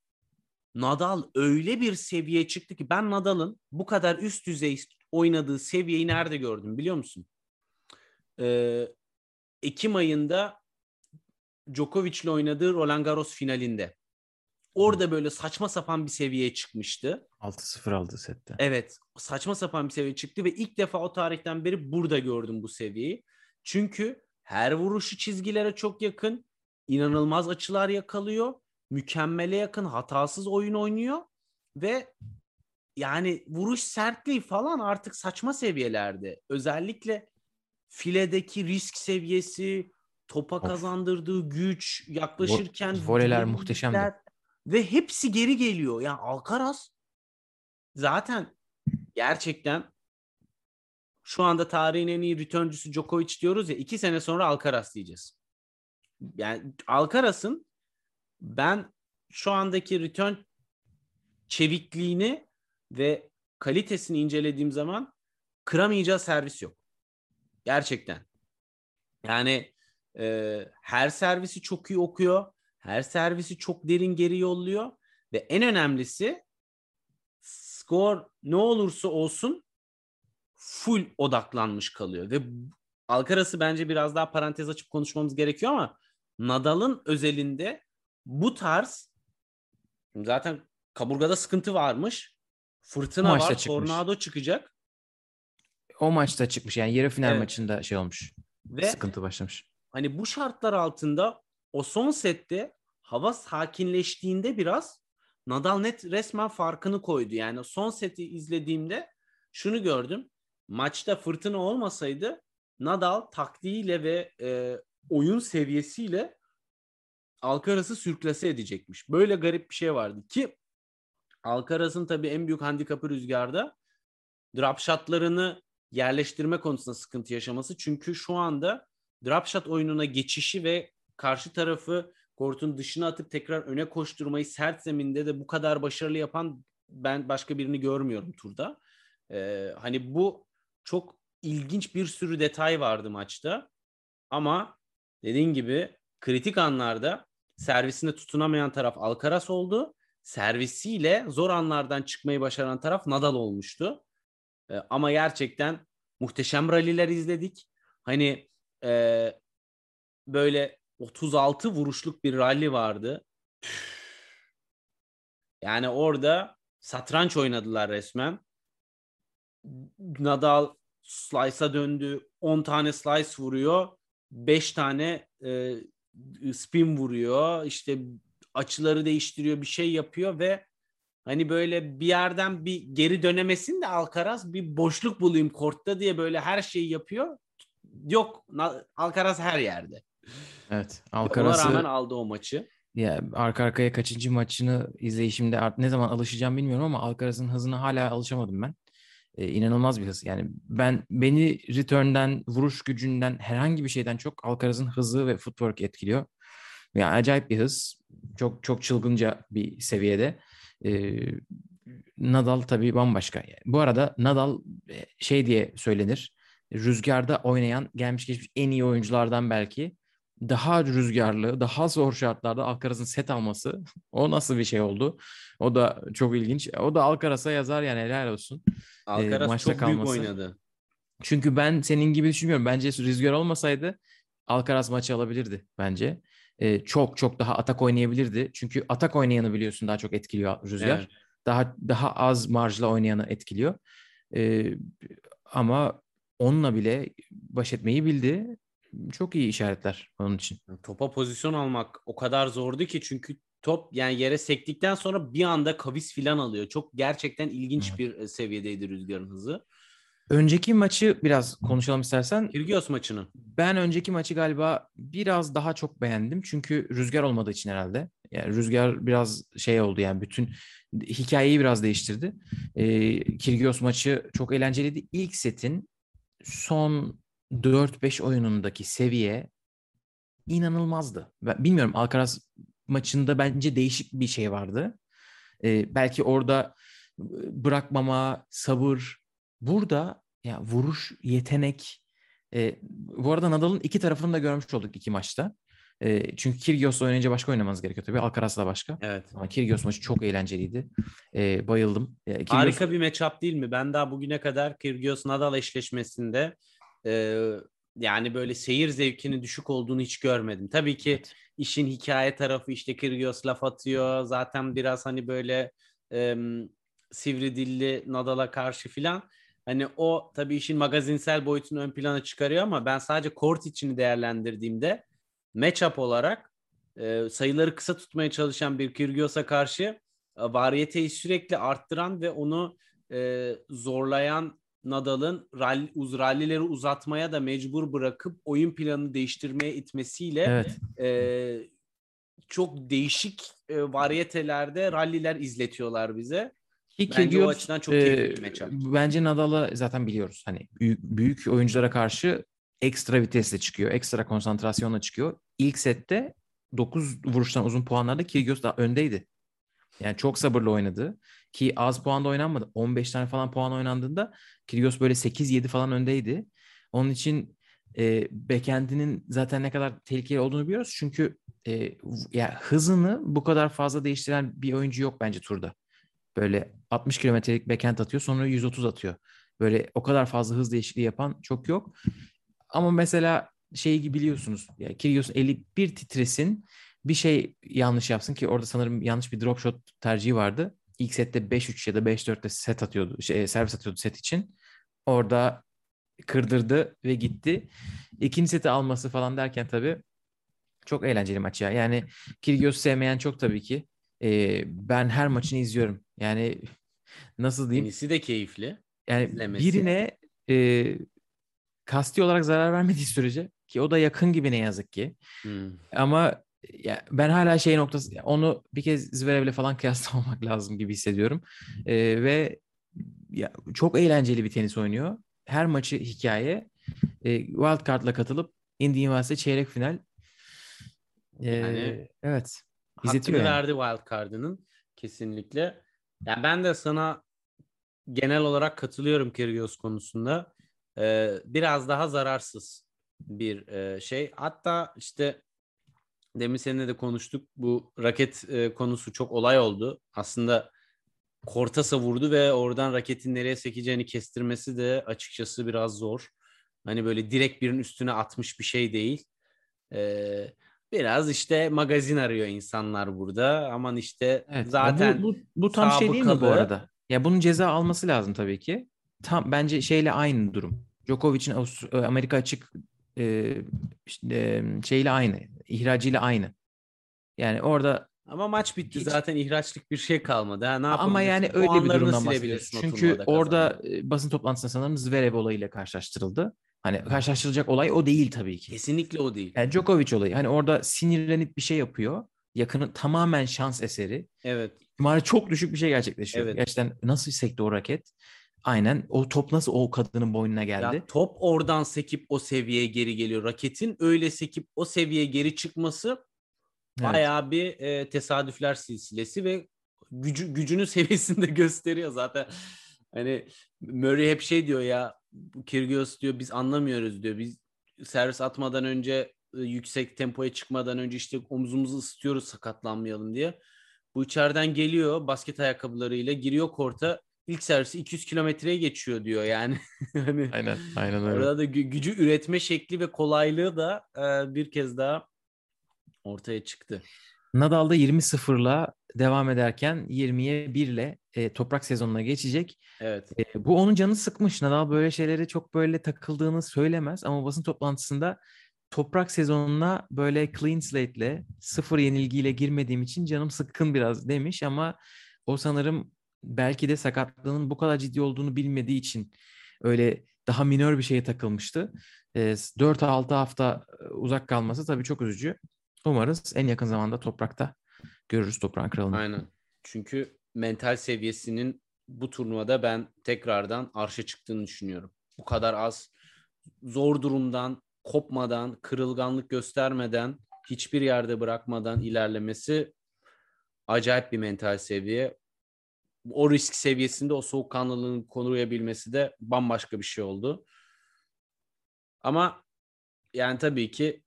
Nadal öyle bir seviyeye çıktı ki ben Nadal'ın bu kadar üst düzey oynadığı seviyeyi nerede gördüm biliyor musun? Ee, Ekim ayında Djokovic'le oynadığı Roland Garros finalinde. Orada böyle saçma sapan bir seviyeye çıkmıştı. 6-0 aldı sette. Evet, saçma sapan bir seviye çıktı ve ilk defa o tarihten beri burada gördüm bu seviyeyi. Çünkü her vuruşu çizgilere çok yakın, inanılmaz açılar yakalıyor, mükemmele yakın, hatasız oyun oynuyor ve yani vuruş sertliği falan artık saçma seviyelerde. Özellikle filedeki risk seviyesi, topa Of. kazandırdığı güç, yaklaşırken voleler vücudu muhteşemdi. ve hepsi geri geliyor. Yani Alcaraz zaten gerçekten şu anda tarihin en iyi returncüsü Djokovic diyoruz ya iki sene sonra Alcaraz diyeceğiz. Yani Alcaraz'ın ben şu andaki return çevikliğini ve kalitesini incelediğim zaman kıramayacağı servis yok. Gerçekten. Yani e, her servisi çok iyi okuyor. Her servisi çok derin geri yolluyor. Ve en önemlisi skor ne olursa olsun full odaklanmış kalıyor. Ve Alcaraz'ı bence biraz daha parantez açıp konuşmamız gerekiyor ama Nadal'ın özelinde bu tarz zaten kaburgada sıkıntı varmış. Fırtına var, çıkmış. tornado çıkacak O maçta çıkmış yani yarı final Evet. maçında şey olmuş. ve Sıkıntı başlamış. Hani bu şartlar altında o son sette hava sakinleştiğinde biraz Nadal net resmen farkını koydu. Yani son seti izlediğimde şunu gördüm. Maçta fırtına olmasaydı Nadal taktiğiyle ve e, oyun seviyesiyle Alcaraz'ı sürklase edecekmiş. Böyle garip bir şey vardı ki Alcaraz'ın tabii en büyük handikapı rüzgarda drop shotlarını yerleştirme konusunda sıkıntı yaşaması. Çünkü şu anda drop shot oyununa geçişi ve karşı tarafı kortun dışına atıp tekrar öne koşturmayı sert zeminde de bu kadar başarılı yapan ben başka birini görmüyorum turda. Ee, hani bu çok ilginç bir sürü detay vardı maçta. Ama dediğin gibi kritik anlarda servisine tutunamayan taraf Alcaraz oldu. Servisiyle zor anlardan çıkmayı başaran taraf Nadal olmuştu. Ee, ama gerçekten muhteşem ralliler izledik. Hani e, böyle 36 vuruşluk bir rally vardı. Yani orada satranç oynadılar resmen. Nadal slice'a döndü. 10 tane slice vuruyor. 5 tane e, spin vuruyor. İşte açıları değiştiriyor, bir şey yapıyor ve hani böyle bir yerden bir geri dönemesin de Alcaraz bir boşluk bulayım kortta diye böyle her şeyi yapıyor. Yok Alcaraz her yerde. Evet. Ona Alcaraz'ı rağmen aldı o maçı. ya arka arkaya kaçıncı maçını izleyişimde art ne zaman alışacağım bilmiyorum ama Alcaraz'ın hızına hala alışamadım ben. Ee, inanılmaz bir hız. Yani ben beni return'den, vuruş gücünden herhangi bir şeyden çok Alcaraz'ın hızı ve footwork etkiliyor. Yani acayip bir hız. Çok çok çılgınca bir seviyede. Ee, Nadal tabii bambaşka. Bu arada Nadal e, şey diye söylenir. Rüzgarda oynayan gelmiş geçmiş en iyi oyunculardan belki. Daha rüzgarlı, daha zor şartlarda Alcaraz'ın set alması o nasıl bir şey oldu? O da çok ilginç. O da Alcaraz'a yazar yani helal olsun. Alcaraz maçta çok büyük kalması. oynadı. Çünkü ben senin gibi düşünmüyorum. Bence rüzgar olmasaydı Alcaraz maçı alabilirdi bence. Ee, çok çok daha atak oynayabilirdi. Çünkü atak oynayanı biliyorsun daha çok etkiliyor rüzgar. Evet. Daha daha az marjla oynayanı etkiliyor. Ee, ama onunla bile baş etmeyi bildi. Çok iyi işaretler onun için. Topa pozisyon almak o kadar zordu ki çünkü top yani yere sektikten sonra bir anda kavis filan alıyor. Çok gerçekten ilginç Evet. bir e, seviyedeydi rüzgarın hızı. Önceki maçı biraz konuşalım istersen. Kyrgios maçını. Ben önceki maçı galiba biraz daha çok beğendim. Çünkü rüzgar olmadığı için herhalde. Yani rüzgar biraz şey oldu yani bütün hikayeyi biraz değiştirdi. Ee, Kyrgios maçı çok eğlenceliydi. İlk setin son 4-5 oyunundaki seviye inanılmazdı. Ben bilmiyorum Alcaraz maçında bence değişik bir şey vardı. Ee, belki orada bırakmama, sabır. Burada ya vuruş, yetenek. Ee, bu arada Nadal'ın iki tarafını da görmüş olduk iki maçta. Ee, çünkü Kyrgios'la oynayınca başka oynamanız gerekiyor tabii. Alcaraz'la başka. Evet. Ama Kyrgios maçı çok eğlenceliydi. Ee, bayıldım. Ee, Kyrgios- Harika bir matchup değil mi? Ben daha bugüne kadar Kyrgios Nadal eşleşmesinde e, yani böyle seyir zevkinin düşük olduğunu hiç görmedim. Tabii ki Evet. işin hikaye tarafı işte Kyrgios laf atıyor. Zaten biraz hani böyle e, sivri dilli Nadal'a karşı filan. Hani o tabii işin magazinsel boyutunu ön plana çıkarıyor ama ben sadece kort içini değerlendirdiğimde matchup olarak e, sayıları kısa tutmaya çalışan bir Kyrgios'a karşı e, variyeteyi sürekli arttıran ve onu e, zorlayan Nadal'ın rally, uz, rallileri uzatmaya da mecbur bırakıp oyun planını değiştirmeye itmesiyle Evet. e, çok değişik e, variyetelerde ralliler izletiyorlar bize. Ki Bence o Kyrgios, açıdan çok e. Bence Nadal'ı zaten biliyoruz. Hani büyük, büyük oyunculara karşı ekstra vitesle çıkıyor. Ekstra konsantrasyonla çıkıyor. İlk sette 9 vuruştan uzun puanlarda Kyrgios daha öndeydi. Yani çok sabırlı oynadı. Ki az puanda oynanmadı. 15 tane falan puan oynandığında Kyrgios böyle 8-7 falan öndeydi. Onun için e, backend'inin zaten ne kadar tehlikeli olduğunu biliyoruz. Çünkü e, ya hızını bu kadar fazla değiştiren bir oyuncu yok bence turda. Böyle 60 kilometrelik backhand atıyor sonra 130 atıyor. Böyle o kadar fazla hız değişikliği yapan çok yok. Ama mesela şeyi biliyorsunuz. Ya Kyrgios eli bir titresin bir şey yanlış yapsın ki orada sanırım yanlış bir drop shot tercihi vardı. İlk sette 5-3 ya da 5-4'te set atıyordu. Şey, servis atıyordu set için. Orada kırdırdı ve gitti. İkinci seti alması falan derken tabii çok eğlenceli maç ya. Yani Kyrgios sevmeyen çok tabii ki. Ee, ben her maçını izliyorum. Yani nasıl diyeyim? Tenisi de keyifli. Yani izlemesi. birine e, kasti olarak zarar vermediği sürece ki o da yakın gibi ne yazık ki. Hmm. Ama ya ben hala şey noktası onu bir kez Zverev'le falan kıyaslamamak lazım gibi hissediyorum. Ee, ve ya, çok eğlenceli bir tenis oynuyor. Her maçı hikaye. Ee, Wildcard'la katılıp Indian Wells'e çeyrek final. Ee, Yani evet. Hakkını İzletiyor yani. verdi wildcard'ının kesinlikle. Yani ben de sana genel olarak katılıyorum Kyrgios konusunda. Ee, biraz daha zararsız bir e, şey. Hatta işte demin seninle de konuştuk. Bu raket e, konusu çok olay oldu. Aslında Kortasa vurdu ve oradan raketin nereye sekeceğini kestirmesi de açıkçası biraz zor. Hani böyle direkt birinin üstüne atmış bir şey değil. Ee, biraz işte magazin arıyor insanlar burada. Aman işte Evet. zaten bu, bu, bu tam şey değil mi bu arada? Ya bunun ceza alması lazım tabii ki. Tam bence şeyle aynı durum. Djokovic'in Avustra- Amerika açık e, işte, e, şeyle aynı. ihracıyla aynı. Yani orada ama maç bitti Hiç- zaten ihraçlık bir şey kalmadı. Ha, ne ama yani öyle bir durumdan o Çünkü orada kazandın. e, basın toplantısında sanırım Zverev olayıyla karşılaştırıldı. Hani karşılaştırılacak olay o değil tabii ki. kesinlikle o değil. Yani Djokovic olayı. Hani orada sinirlenip bir şey yapıyor. Yakını tamamen şans eseri. Evet. ihtimali çok düşük bir şey gerçekleşiyor. Evet. Gerçekten nasıl sekti o raket? Aynen. O top nasıl o kadının boynuna geldi? Ya top oradan sekip o seviyeye geri geliyor. Raketin öyle sekip o seviyeye geri çıkması Evet. bayağı bir e, tesadüfler silsilesi ve gücü, gücünün seviyesini de gösteriyor zaten. Hani Murray hep şey diyor ya Kyrgios diyor biz anlamıyoruz diyor. Biz servis atmadan önce e, yüksek tempoya çıkmadan önce işte omzumuzu ısıtıyoruz sakatlanmayalım diye. Bu içeriden geliyor basket ayakkabılarıyla giriyor korta ilk servisi 200 kilometreye geçiyor diyor yani. hani Aynen. Aynen öyle. Orada da gü- gücü üretme şekli ve kolaylığı da e, bir kez daha ortaya çıktı. Nadal'da 20-0'la devam ederken 20'ye 1 ile e, toprak sezonuna geçecek. Evet. E, bu onun canı sıkmış. Nadal böyle şeylere çok böyle takıldığını söylemez ama basın toplantısında toprak sezonuna böyle clean slate'le sıfır yenilgiyle girmediğim için canım sıkkın biraz demiş ama o sanırım belki de sakatlığının bu kadar ciddi olduğunu bilmediği için öyle daha minör bir şeye takılmıştı. E, 4-6 hafta uzak kalması tabii çok üzücü. Umarız en yakın zamanda toprakta görürüz toprağın kralını. Aynen. Çünkü mental seviyesinin bu turnuvada ben tekrardan arşa çıktığını düşünüyorum. Bu kadar az zor durumdan, kopmadan, kırılganlık göstermeden, hiçbir yerde bırakmadan ilerlemesi acayip bir mental seviye. O risk seviyesinde o soğukkanlılığını koruyabilmesi de bambaşka bir şey oldu. Ama yani tabii ki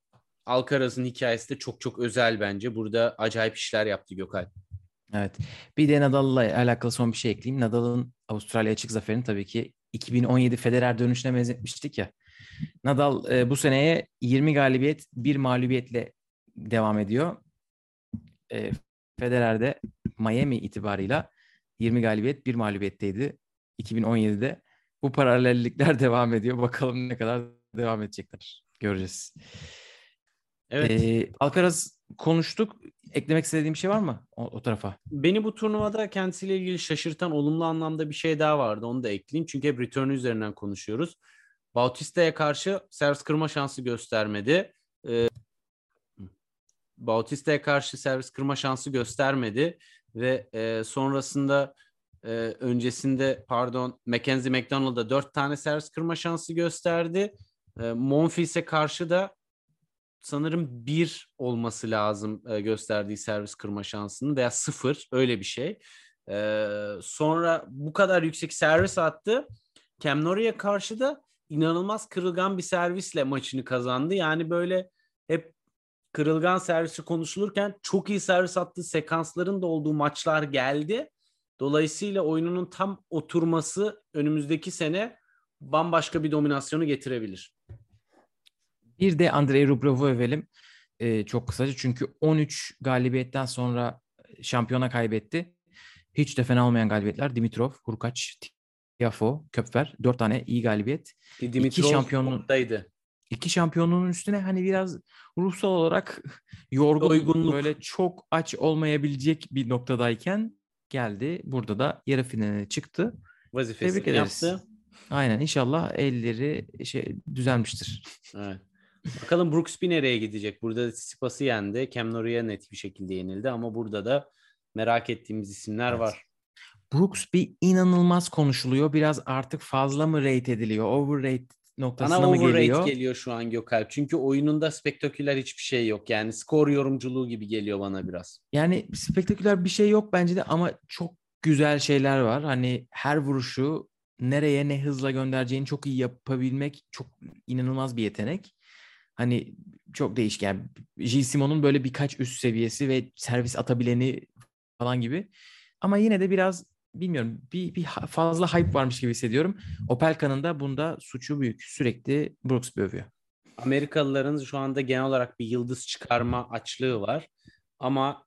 Alcaraz'ın hikayesi de çok çok özel bence. Burada acayip işler yaptı Gökay. Evet. Bir de Nadal'la alakalı son bir şey ekleyeyim. Nadal'ın Avustralya açık zaferini tabii ki 2017 Federer dönüşüne benzetmiştik ya. Nadal e, bu seneye 20 galibiyet, 1 mağlubiyetle devam ediyor. E, Federer de Miami itibarıyla 20 galibiyet, 1 mağlubiyetteydi 2017'de. Bu paralellikler devam ediyor. Bakalım ne kadar devam edecekler. Göreceğiz. Evet. E, Alcaraz konuştuk. Eklemek istediğim bir şey var mı o, o tarafa? Beni bu turnuvada kendisiyle ilgili şaşırtan olumlu anlamda bir şey daha vardı. Onu da ekleyeyim. Çünkü hep return üzerinden konuşuyoruz. Bautista'ya karşı servis kırma şansı göstermedi. Ee, Bautista'ya karşı servis kırma şansı göstermedi ve e, sonrasında e, öncesinde pardon Mackenzie McDonald'a dört tane servis kırma şansı gösterdi. E, Monfils'e karşı da sanırım bir olması lazım e, gösterdiği servis kırma şansının veya sıfır öyle bir şey. E, sonra bu kadar yüksek servis attı. Cam Norrie'ye karşı da inanılmaz kırılgan bir servisle maçını kazandı. Yani böyle hep kırılgan servisi konuşulurken çok iyi servis attığı sekansların da olduğu maçlar geldi. Dolayısıyla oyununun tam oturması önümüzdeki sene bambaşka bir dominasyonu getirebilir. Bir de Andrei Rublev'u övelim. Ee, çok kısaca çünkü 13 galibiyetten sonra şampiyona kaybetti. Hiç de fena olmayan galibiyetler. Dimitrov, Hurkaç, Tiafo, Köpfer. Dört tane iyi galibiyet. Dimitrov İki şampiyonluğun, oradaydı. İki şampiyonluğun üstüne hani biraz ruhsal olarak yorgun, Doygunluk. böyle çok aç olmayabilecek bir noktadayken geldi. Burada da yarı finaline çıktı. Vazifesini Tebrik ederiz. yaptı. Aynen inşallah elleri şey düzelmiştir. Evet. Bakalım Brooksby nereye gidecek? Burada Tsitsipas'ı yendi. Cam Norrie'ye net bir şekilde yenildi ama burada da merak ettiğimiz isimler Evet. var. Brooks bir inanılmaz konuşuluyor. Biraz artık fazla mı rate ediliyor? Overrate noktasına Bana mı geliyor? geliyor şu an Gökalp. Çünkü oyununda spektaküler hiçbir şey yok. Yani skor yorumculuğu gibi geliyor bana biraz. Yani spektaküler bir şey yok bence de ama çok güzel şeyler var. Hani her vuruşu nereye ne hızla göndereceğini çok iyi yapabilmek çok inanılmaz bir yetenek. Hani çok değişken. J. Simon'un böyle birkaç üst seviyesi ve servis atabileni falan gibi. Ama yine de biraz bilmiyorum bir, bir fazla hype varmış gibi hissediyorum. Opelka'nın da bunda suçu büyük. Sürekli Brooks övüyor. Amerikalıların şu anda genel olarak bir yıldız çıkarma açlığı var. Ama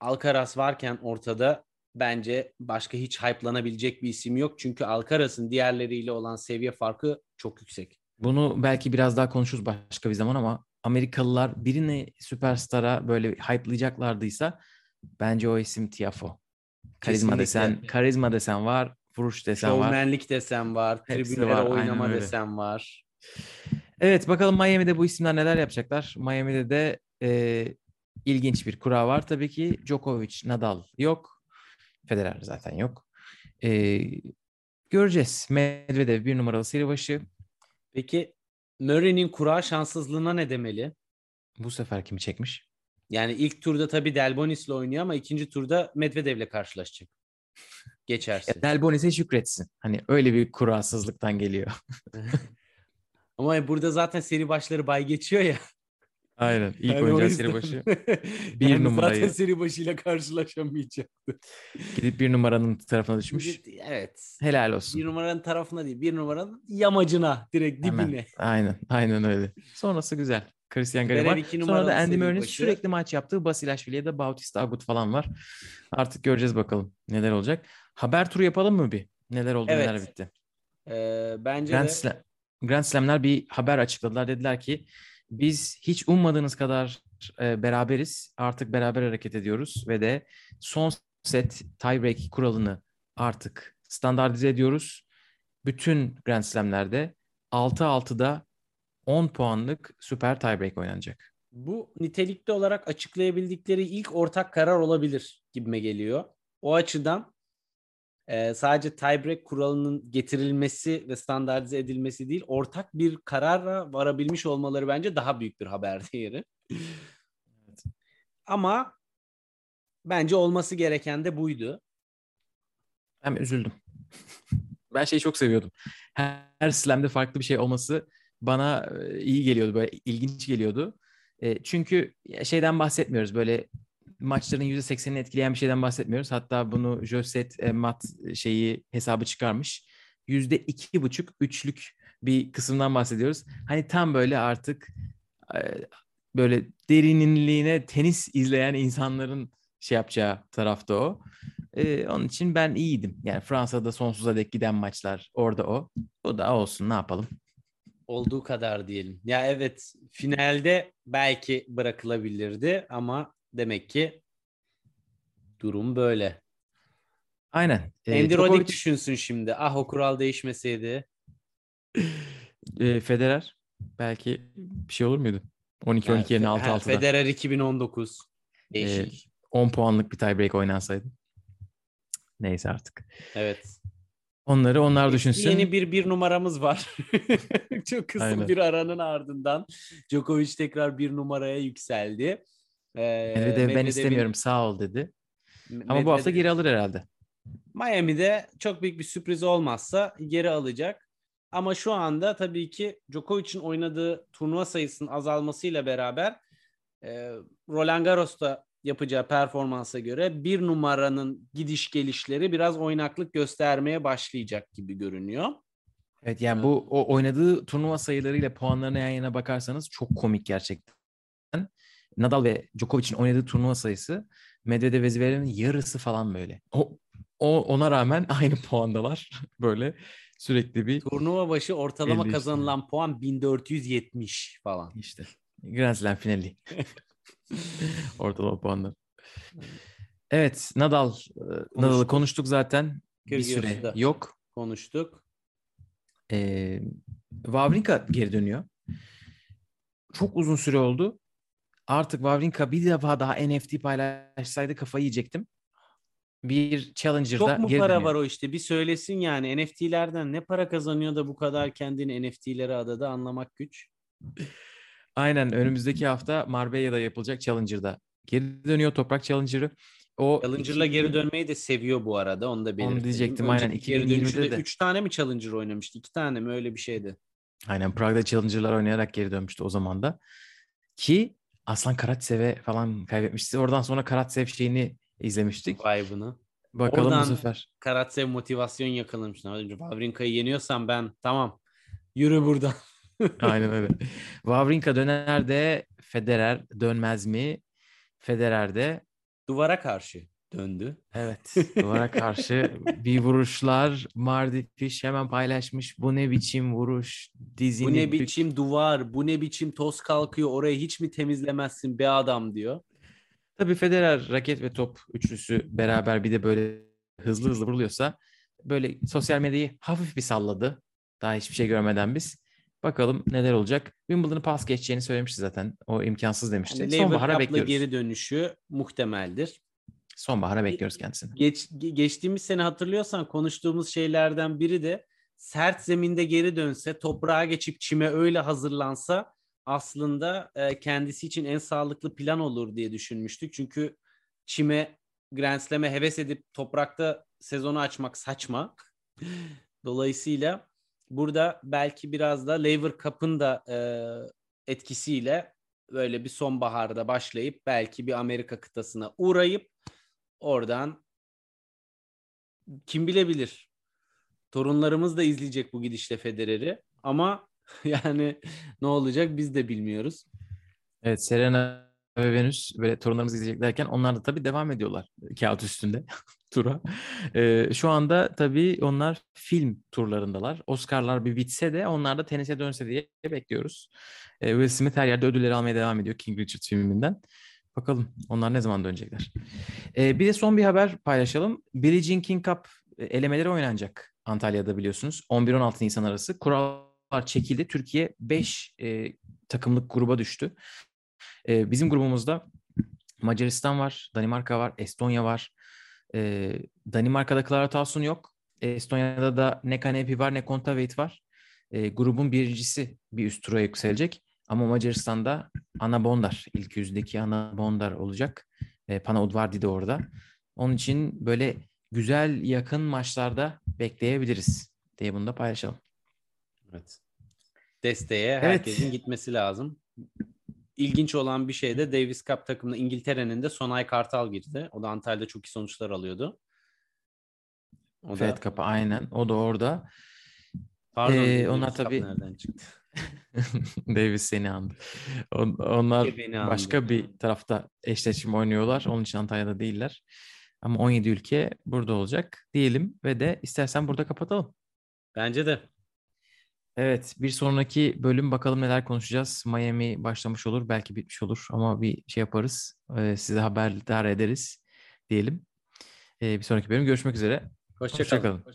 Alcaraz varken ortada bence başka hiç hype'lanabilecek bir isim yok. Çünkü Alcaraz'ın diğerleriyle olan seviye farkı çok yüksek. Bunu belki biraz daha konuşuruz başka bir zaman ama Amerikalılar birini süperstara böyle hype'layacaklardıysa bence o isim Tiafo. Karizma Kesinlikle. desen, karizma desen var, vuruş desen var. Şovmenlik desem var, tribünlere var, oynama desem var. Evet bakalım Miami'de bu isimler neler yapacaklar. Miami'de de e, ilginç bir kura var tabii ki. Djokovic, Nadal yok. Federer zaten yok. E, göreceğiz. Medvedev bir numaralı seri başı. Peki Murray'nin kura şanssızlığına ne demeli? Bu sefer kimi çekmiş? Yani ilk turda tabii Delbonis'le oynuyor ama ikinci turda Medvedev'le karşılaşacak. Geçerse. Ya Delbonis'e şükretsin. Hani öyle bir kurasızlıktan geliyor. Ama burada zaten seri başları bay geçiyor ya. Aynen. İlk Yani o oyuncağı yüzden- seri başı. bir yani numarayı- Zaten seri başıyla karşılaşamayacak. Gidip bir numaranın tarafına düşmüş. Evet. Helal olsun. Bir numaranın tarafına değil, bir numaranın yamacına, direkt Hemen. dibine. Aynen. Aynen öyle. Sonrası güzel. Christian iki Sonra da Andy Murray'nin sürekli maç yaptığı Basilashvili ya da Bautista Agut falan var. Artık göreceğiz bakalım neler olacak. Haber turu yapalım mı bir? Neler oldu Evet. neler bitti. Ee, bence Grand, de Slam, Grand Slam'ler bir haber açıkladılar. Dediler ki biz hiç ummadığınız kadar e, beraberiz. Artık beraber hareket ediyoruz ve de son set tiebreak kuralını artık standartize ediyoruz. Bütün Grand Slam'lerde 6-6'da 10 puanlık süper tiebreak oynanacak. bu nitelikli olarak açıklayabildikleri ilk ortak karar olabilir gibime geliyor. O açıdan e, sadece tiebreak kuralının getirilmesi ve standartize edilmesi değil, ortak bir karara varabilmiş olmaları bence daha büyük bir haber değeri. Ama bence olması gereken de buydu. Ben üzüldüm. ben şeyi çok seviyordum. Her, her slam'de farklı bir şey olması bana e, iyi geliyordu. Böyle ilginç geliyordu. E, çünkü şeyden bahsetmiyoruz. Böyle maçların %80'ini etkileyen bir şeyden bahsetmiyoruz. Hatta bunu Joset e, Mat şeyi hesabı çıkarmış. %2,5 üçlük bir kısımdan bahsediyoruz. Hani tam böyle artık böyle derinliğine tenis izleyen insanların şey yapacağı tarafta o. Ee, onun için ben iyiydim. Yani Fransa'da sonsuza dek giden maçlar orada o. O da olsun ne yapalım. Olduğu kadar diyelim. Ya evet finalde belki bırakılabilirdi ama demek ki durum böyle. Aynen. Ee, Andy Roddick düşünsün şimdi. Ah o kural değişmeseydi. e, Federer belki bir şey olur muydu? 12-12 yerine Ha, 6-6'da. Federer 2019. Değişik. 10 puanlık bir tiebreak oynansaydı. Neyse artık. Evet. Onları onlar düşünsün. Yeni bir bir numaramız var. Çok kısa Aynen. bir aranın ardından Djokovic tekrar bir numaraya yükseldi. Ee, Medvedev ben istemiyorum sağ ol dedi. Ama bu hafta Medvedev- geri alır herhalde. Miami'de çok büyük bir sürpriz olmazsa geri alacak. Ama şu anda tabii ki Djokovic'in oynadığı turnuva sayısının azalmasıyla beraber e, Roland Garros'ta yapacağı performansa göre bir numaranın gidiş gelişleri biraz oynaklık göstermeye başlayacak gibi görünüyor. Evet yani bu o oynadığı turnuva sayılarıyla puanlarına yan yana bakarsanız çok komik gerçekten. Nadal ve Djokovic'in oynadığı turnuva sayısı Medvedev ve Zverev'in yarısı falan böyle. O, o ona rağmen aynı puandalar. böyle sürekli bir Turnuva başı ortalama 53 kazanılan puan 1470 falan. işte Grand Slam finali. Ortalama puanlar. Evet Nadal. e, Nadal'ı Konuştuk. zaten. Bir süre yok. Konuştuk. Ee, Wawrinka geri dönüyor. Çok uzun süre oldu. Artık Wawrinka bir defa daha NFT paylaşsaydı kafayı yiyecektim. Bir Challenger'da Çok mu para dönüyor. var o işte? Bir söylesin yani NFT'lerden ne para kazanıyor da bu kadar kendini NFT'lere adadı anlamak güç. Aynen önümüzdeki hafta Marbella'da yapılacak Challenger'da. Geri dönüyor Toprak Challenger'ı. O Challenger'la 2000 geri dönmeyi de seviyor bu arada. Onu da belirtelim. diyecektim, aynen. Önceki geri 2020'de dönüşünde de. 3 tane mi Challenger oynamıştı? 2 tane mi? Öyle bir şeydi. Aynen Prag'da Challenger'lar oynayarak geri dönmüştü o zaman da. Ki Aslan Karatsev'e falan kaybetmişti. Oradan sonra Karatsev şeyini izlemiştik. Vibe'ını. Bakalım Oradan- bu sefer. Karatsev motivasyon yakalamış. Wawrinka'yı yeniyorsam ben tamam. Yürü buradan. Aynen öyle. Wawrinka döner de Federer dönmez mi? Federer de Duvara karşı döndü. evet duvara karşı bir vuruşlar Mardi Fish hemen paylaşmış. Bu ne biçim vuruş? Dizini Bu ne biçim duvar, bu ne biçim toz kalkıyor, orayı hiç mi temizlemezsin be adam diyor. Tabii Federer raket ve top üçlüsü beraber bir de böyle hızlı hızlı vuruluyorsa böyle sosyal medyayı hafif bir salladı. Daha hiçbir şey görmeden biz. Bakalım neler olacak. Wimbledon'ı pas geçeceğini söylemişti zaten. O imkansız demişti. Yani Sonbahara bekliyoruz. geri dönüşü muhtemeldir. Sonbahara bekliyoruz kendisini. Geç, ge- geçtiğimiz sene hatırlıyorsan konuştuğumuz şeylerden biri de sert zeminde geri dönse, toprağa geçip çime öyle hazırlansa aslında e, kendisi için en sağlıklı plan olur diye düşünmüştük. Çünkü çime Grand Slam'e heves edip toprakta sezonu açmak saçma. Dolayısıyla burada belki biraz da Lever Cup'ın da e, etkisiyle böyle bir sonbaharda başlayıp belki bir Amerika kıtasına uğrayıp oradan kim bilebilir. Torunlarımız da izleyecek bu gidişle Federer'i ama yani ne olacak biz de bilmiyoruz. Evet Serena ve Venus böyle torunlarımızı izleyecek derken onlar da tabii devam ediyorlar kağıt üstünde tura. Ee, şu anda tabii onlar film turlarındalar. Oscar'lar bir bitse de onlar da tenise dönse diye bekliyoruz. Ee, Will Smith her yerde ödülleri almaya devam ediyor King Richard filminden. Bakalım onlar ne zaman dönecekler. Ee, bir de son bir haber paylaşalım. Billie Jean King Cup e, elemeleri oynanacak Antalya'da biliyorsunuz. 11-16 Nisan arası. Kurallar çekildi. Türkiye 5 takımlık gruba düştü. Ee, bizim grubumuzda Macaristan var, Danimarka var, Estonya var. Ee, Danimarka'da Clara Tauson yok. Estonya'da da ne Kanepi var ne Kontaveit var. Ee, grubun birincisi bir üst tura yükselecek. Ama Macaristan'da Ana Bondar, ilk yüzdeki Ana Bondar olacak. Ee, Pana Udvardi de orada. Onun için böyle güzel yakın maçlarda bekleyebiliriz diye bunu da paylaşalım. Evet. Desteğe Evet. herkesin gitmesi lazım. İlginç olan bir şey de Davis Cup takımına İngiltere'nin de Sonay Kartal girdi. O da Antalya'da çok iyi sonuçlar alıyordu. O da, Fed Cup'a aynen. O da orada. pardon, Ee, onlar tabii- nereden çıktı? Davis seni andı. On- Onlar andı. başka bir tarafta eşleşme oynuyorlar. Onun için Antalya'da değiller. Ama 17 ülke burada olacak diyelim ve de istersen burada kapatalım. Bence de. Evet, bir sonraki bölüm bakalım neler konuşacağız. Miami başlamış olur, belki bitmiş olur ama bir şey yaparız. Ee, size haberdar ederiz diyelim. Ee, bir sonraki bölüm görüşmek üzere. Hoşça Hoşça kalın. kalın.